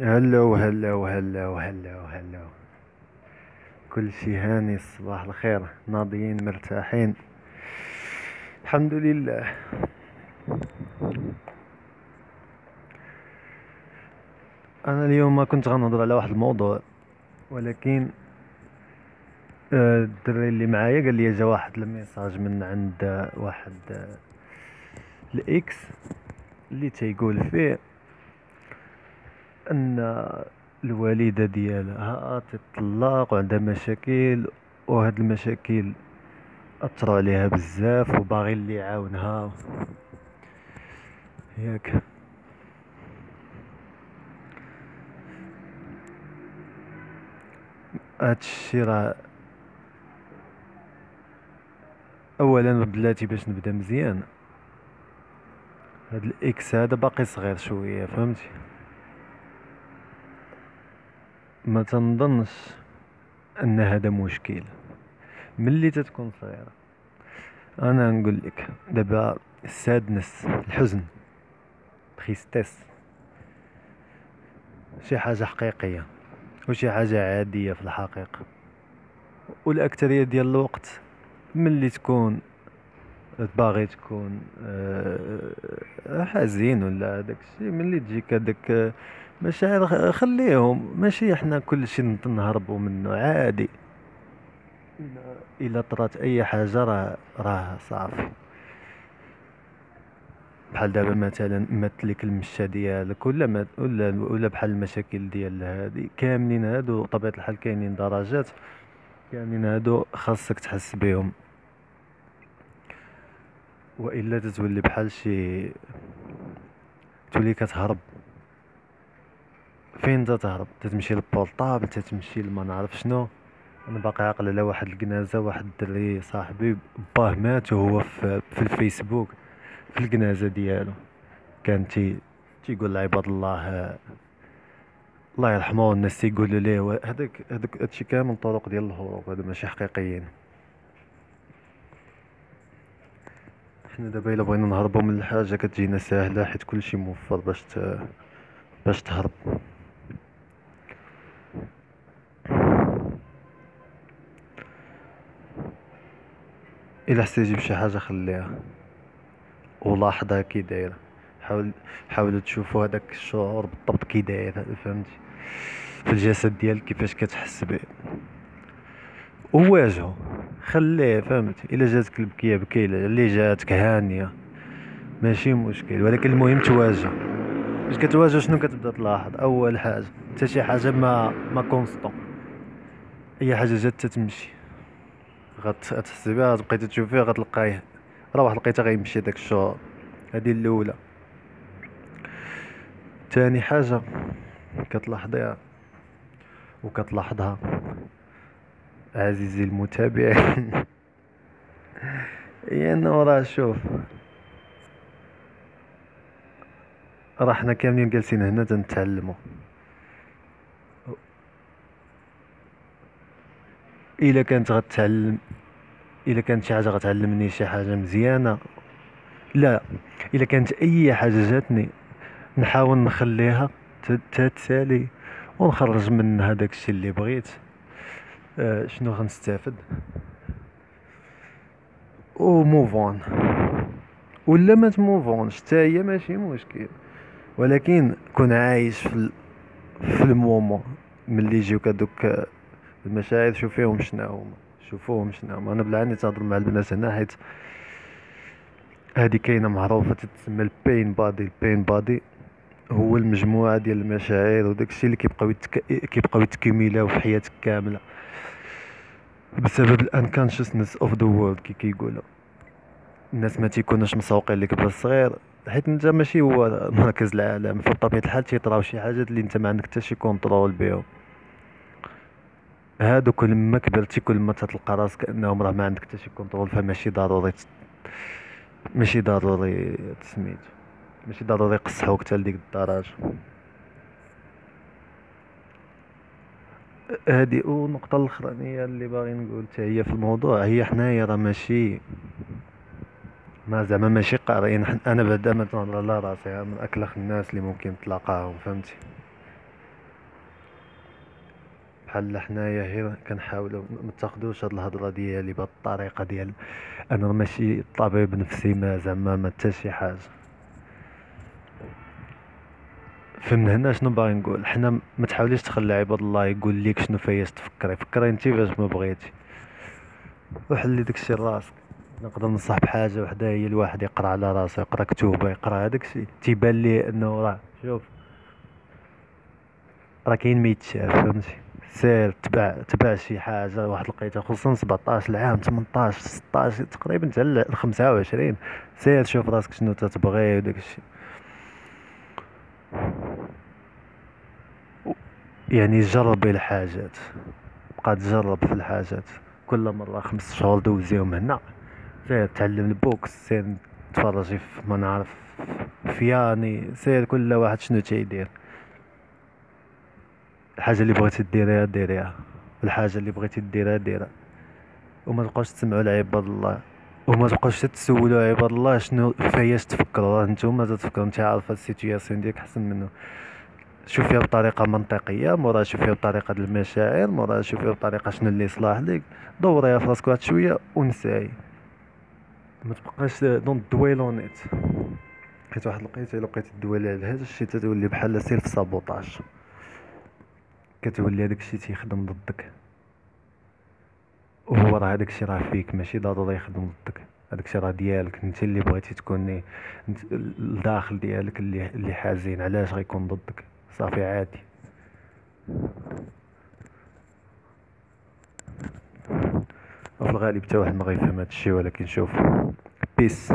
hello hello hello hello hello كل شي هاني صباح الخير ناضيين مرتاحين. الحمد لله. أنا اليوم ما كنت غنهضر على واحد الموضوع ولكن آه، الدري اللي معايا قال لي جا واحد ال message من عند واحد آه، الإكس اللي تيقول فيه أن الوالدة ديالها تطلق وعندها مشاكل وهاد المشاكل أثروا عليها بزاف وباغي اللي يعاونها. ياك. هادشي راه اولا بلاتي باش نبدأ مزيان. هاد الإكس هذا باقي صغير شوية فهمتي؟ ما تنظنش أن هذا مشكل. ملي تتكون صغيرة؟ أنا نقول لك دابا ال sadness الحزن tristesse شي حاجة حقيقية وشي حاجة عادية في الحقيقة. والأكثرية ديال الوقت ملي تكون باغي تكون آه، حزين ولا الشيء ملي تجيك هذاك مشاعر خليهم. ماشي إحنا كل شيء نهربوا منه عادي. إلا طرات أي حاجة راه راه صافي. بحال دابا مثلا مات لك المشة ديالك ولا مات ولا ولا بحال المشاكل ديال هادي. كاملين هادو طبيعة الحال كاينين درجات. كاملين هادو خاصك تحس بهم وإلا تتولي بحال شي تولي كتهرب. فين تتهرب تتمشي لل portable تتمشي لما نعرف شنو؟ أنا باقي عاقل على واحد الكنازه واحد الدري صاحبي باه مات وهو في, في الفيسبوك في الكنازه ديالو. كان تي تيقول لعباد الله الله يرحمه الناس تيقولوا ليه هذاك هذاك هادشي كامل طرق ديال الهروب هادو ماشي حقيقيين. حنا دابا إلا بغينا نهربو من الحاجة كتجينا ساهلة حيت كلشي موفر باش. باش تهرب. الا حسيتي بشي حاجة خليها. ولاحظها كي دايرة. حاول حاولوا تشوفوا هذاك الشعور بالضبط كي داير فهمتي؟ في الجسد ديالك كيفاش كتحس به وواجهو. خليه فهمتي؟ إلا جاتك البكية بكي اللي جاتك هانية. ماشي مشكل ولكن المهم تواجه. باش كتواجه شنو كتبدا تلاحظ؟ أول حاجة حتى شي حاجة ما ما كونستون أي حاجة جات تتمشي. غتحس بها تبقاي تشوف فيها غتلقايه راه واحد لقيتها غيمشي داك الشعور. هذه الأولى. تاني حاجة كتلاحظيها وكتلاحظها عزيزي المتابع. هي انه راه شوف. راه حنا كاملين جالسين هنا تنتعلمو إلا كانت غتعلم إلا كانت شي حاجة غتعلمني شي حاجة مزيانة. لا إلا كانت أي حاجة جاتني نحاول نخليها تتسالي ونخرج من هذاك الشيء اللي بغيت. آه شنو غنستافد؟ و موف اون ولا ما تموفونش حتى هي ماشي مشكل. ولكن كون عايش في في ال moment ملي يجيوك هذوك المشاعر شوف فيهم شنو هما. شوفوهم شنو هما. أنا بالعاني تهضر مع البنات هنا حيت هادي كاينة معروفة تتسمى ال pain body ال pain body هو المجموعة ديال المشاعر وداك الشيء اللي كيبقاو يتك... كيبقاو يتكملاو في حياتك كاملة. بسبب ال unconsciousness of the world كي كيقولوا. الناس ما تيكونوش مسوقين لك بلا صغير حيت أنت ماشي هو مركز العالم. فبطبيعة الحال تيطراو شي حاجات اللي أنت ما عندك حتى شي control بهم هادو كل ما كبرتي كل ما تلقى راسك انهم راه ما عندك حتى شي control فماشي ضروري ماشي ضروري تسميت ماشي ضروري يقصحوك حتى لديك الدرجه هادي والنقطة الأخرانية اللي باغي نقول حتى هي في الموضوع هي حنايا راه ماشي ما زعما ماشي قارئين أنا بعدا ما تنهضر على راسي من أكلخ الناس اللي ممكن تلاقاهم فهمتي؟ بحال حنايا غير كنحاولوا ما تاخذوش هاد الهضرة ديالي بهاد الطريقة ديال أنا ماشي طبيب نفسي ما زعما ما حتى شي حاجة. فمن هنا شنو باغي نقول؟ حنا ما تحاوليش تخلي عباد الله يقول لك شنو فاياش تفكري فكري. انت باش ما بغيتي. وحلي داكشي لراسك. نقدر ننصح بحاجة وحدة هي الواحد يقرأ على راسو يقرأ كتوبه يقرأ هذاك الشيء تيبان ليه إنه راه شوف. راه كاين ما يتشاف فهمتي؟ سير تبع تبع شي حاجة واحد لقيتها خصوصا 17 العام 18 16 تقريبا حتى ل 25 سير شوف راسك شنو تتبغي وداك الشيء يعني جربي الحاجات بقى تجرب في الحاجات. كل مرة خمس شهور دوزيهم هنا. سير تعلم ال boxe سير تفرجي في ما نعرف فياني سير كل واحد شنو تيدير. الحاجة اللي بغيتي ديريها ديريها. الحاجة اللي بغيتي ديرها ديرها وما تبقاوش تسمعوا لعباد الله. وما تبقاوش تسولوا عباد الله شنو فاياش تفكروا. راه نتوما تتفكروا انت عارف ال situation ديالك أحسن منه. شوف فيها بطريقة منطقية مورا شوف فيها بطريقة المشاعر مورا شوف فيها بطريقة شنو اللي صلاح لك دوريها في راسك واحد شوية ونساي. ما تبقاش don't dwell on it حيت واحد لقيت بقيتي dwelling على هذا الشيء تتولي بحال self sabotage كتولي هذاك الشيء تيخدم ضدك. وهو راه هذاك الشيء راه فيك ماشي ضروري يخدم ضدك. هذاك الشيء راه ديالك انت اللي بغيتي تكون الداخل ديالك اللي اللي حازين علاش غيكون ضدك؟ صافي عادي. وفي الغالب حتى واحد ما غيفهم هذا الشيء ولكن شوف بيس